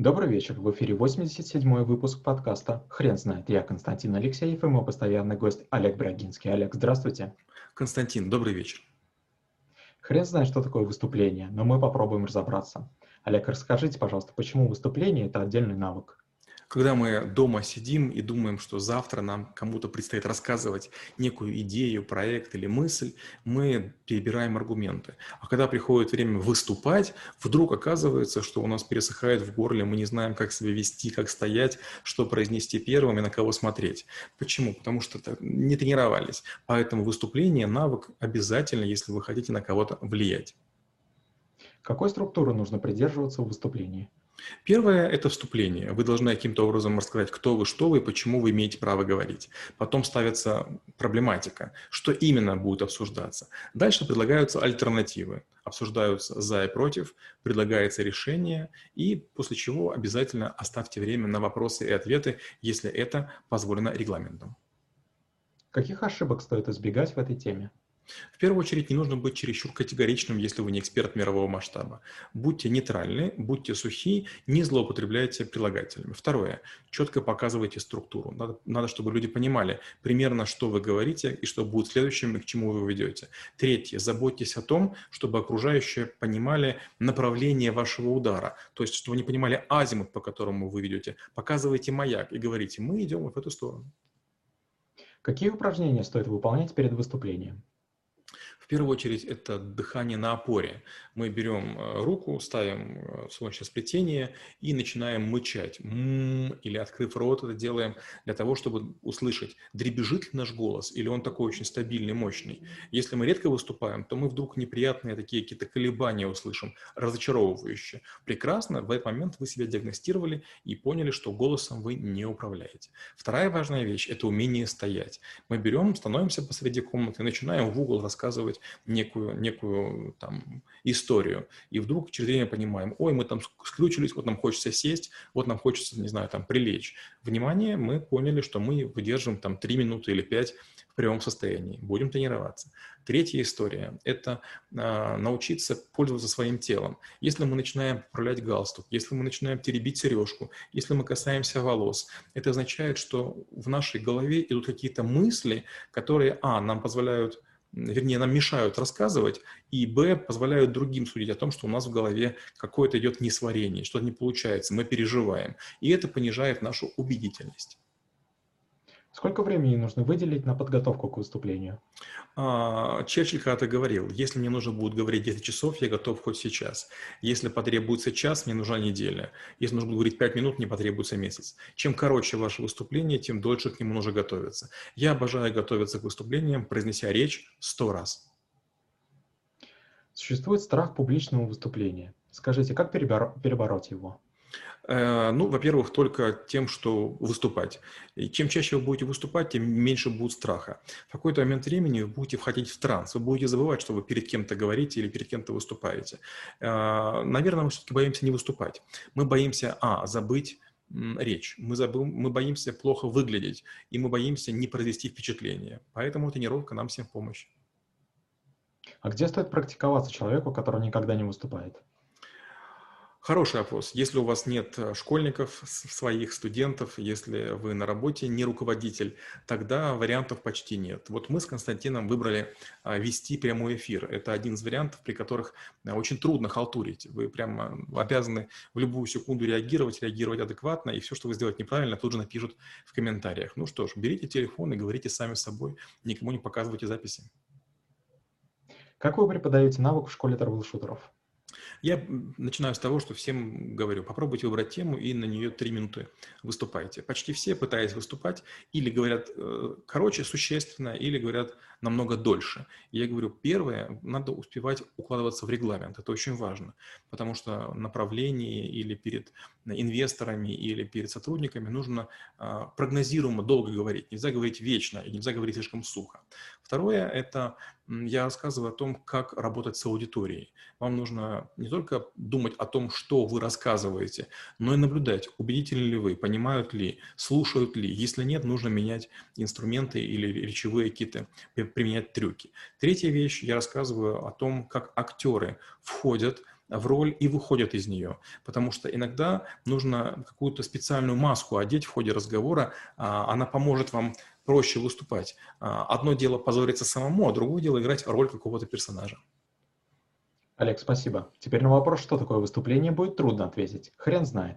Добрый вечер. В эфире 87-й выпуск подкаста «Хрен знает». Я Константин Алексеев и мой постоянный гость Олег Брагинский. Олег, здравствуйте. Константин, добрый вечер. Хрен знает, что такое выступление, но мы попробуем разобраться. Олег, расскажите, пожалуйста, почему выступление – это отдельный навык? Когда мы дома сидим и думаем, что завтра нам кому-то предстоит рассказывать некую идею, проект или мысль, мы перебираем аргументы. А когда приходит время выступать, вдруг оказывается, что у нас пересыхает в горле, мы не знаем, как себя вести, как стоять, что произнести первым и на кого смотреть. Почему? Потому что не тренировались. Поэтому выступление – навык обязательно, если вы хотите на кого-то влиять. Какой структуры нужно придерживаться в выступлении? Первое – это вступление. Вы должны каким-то образом рассказать, кто вы, что вы и почему вы имеете право говорить. Потом ставится проблематика, что именно будет обсуждаться. Дальше предлагаются альтернативы. Обсуждаются за и против, предлагается решение, и после чего обязательно оставьте время на вопросы и ответы, если это позволено регламентом. Каких ошибок стоит избегать в этой теме? В первую очередь, не нужно быть чересчур категоричным, если вы не эксперт мирового масштаба. Будьте нейтральны, будьте сухи, не злоупотребляйте прилагательными. Второе. Четко показывайте структуру. Надо, надо, чтобы люди понимали примерно, что вы говорите и что будет следующим, и к чему вы ведете. Третье. Заботьтесь о том, чтобы окружающие понимали направление вашего удара. То есть, чтобы они понимали азимут, по которому вы ведете. Показывайте маяк и говорите, мы идем в эту сторону. Какие упражнения стоит выполнять перед выступлением? В первую очередь это дыхание на опоре. Мы берем э, руку, ставим э, в солнечное и начинаем мычать. М-м, или открыв рот это делаем для того, чтобы услышать, дребезжит ли наш голос, или он такой очень стабильный, мощный. Если мы редко выступаем, то мы вдруг неприятные такие какие-то колебания услышим, разочаровывающие. Прекрасно, в этот момент вы себя диагностировали и поняли, что голосом вы не управляете. Вторая важная вещь – это умение стоять. Мы берем, становимся посреди комнаты начинаем в угол рассказывать рассказывать некую, некую там, историю. И вдруг через время понимаем, ой, мы там сключились, вот нам хочется сесть, вот нам хочется, не знаю, там прилечь. Внимание, мы поняли, что мы выдержим там 3 минуты или 5 в прямом состоянии. Будем тренироваться. Третья история – это э, научиться пользоваться своим телом. Если мы начинаем управлять галстук, если мы начинаем теребить сережку, если мы касаемся волос, это означает, что в нашей голове идут какие-то мысли, которые, а, нам позволяют вернее, нам мешают рассказывать, и, б, позволяют другим судить о том, что у нас в голове какое-то идет несварение, что-то не получается, мы переживаем. И это понижает нашу убедительность. Сколько времени нужно выделить на подготовку к выступлению? А, Черчилль когда-то говорил, если мне нужно будет говорить 10 часов, я готов хоть сейчас. Если потребуется час, мне нужна неделя. Если нужно будет говорить 5 минут, мне потребуется месяц. Чем короче ваше выступление, тем дольше к нему нужно готовиться. Я обожаю готовиться к выступлениям, произнеся речь 100 раз. Существует страх публичного выступления. Скажите, как перебороть его? Э, ну, во-первых, только тем, что выступать. И чем чаще вы будете выступать, тем меньше будет страха. В какой-то момент времени вы будете входить в транс, вы будете забывать, что вы перед кем-то говорите или перед кем-то выступаете. Э, наверное, мы все-таки боимся не выступать. Мы боимся, а, забыть речь. Мы, забыл, мы боимся плохо выглядеть, и мы боимся не произвести впечатление. Поэтому тренировка нам всем в помощь. А где стоит практиковаться человеку, который никогда не выступает? Хороший вопрос. Если у вас нет э, школьников, своих студентов, если вы на работе не руководитель, тогда вариантов почти нет. Вот мы с Константином выбрали а, вести прямой эфир. Это один из вариантов, при которых э, очень трудно халтурить. Вы прямо обязаны в любую секунду реагировать, реагировать адекватно, и все, что вы сделаете неправильно, тут же напишут в комментариях. Ну что ж, берите телефон и говорите сами с собой, никому не показывайте записи. Как вы преподаете навык в школе трэбл-шутеров? Я начинаю с того, что всем говорю, попробуйте выбрать тему и на нее три минуты выступайте. Почти все, пытаясь выступать, или говорят э, короче, существенно, или говорят намного дольше. Я говорю, первое, надо успевать укладываться в регламент. Это очень важно, потому что направление или перед инвесторами, или перед сотрудниками нужно э, прогнозируемо долго говорить. Нельзя говорить вечно и нельзя говорить слишком сухо. Второе – это я рассказываю о том, как работать с аудиторией. Вам нужно не только думать о том, что вы рассказываете, но и наблюдать, убедительны ли вы, понимают ли, слушают ли. Если нет, нужно менять инструменты или речевые какие-то, применять трюки. Третья вещь, я рассказываю о том, как актеры входят в роль и выходят из нее. Потому что иногда нужно какую-то специальную маску одеть в ходе разговора, а, она поможет вам проще выступать. А, одно дело позориться самому, а другое дело играть роль какого-то персонажа. Олег, спасибо. Теперь на вопрос, что такое выступление, будет трудно ответить. Хрен знает.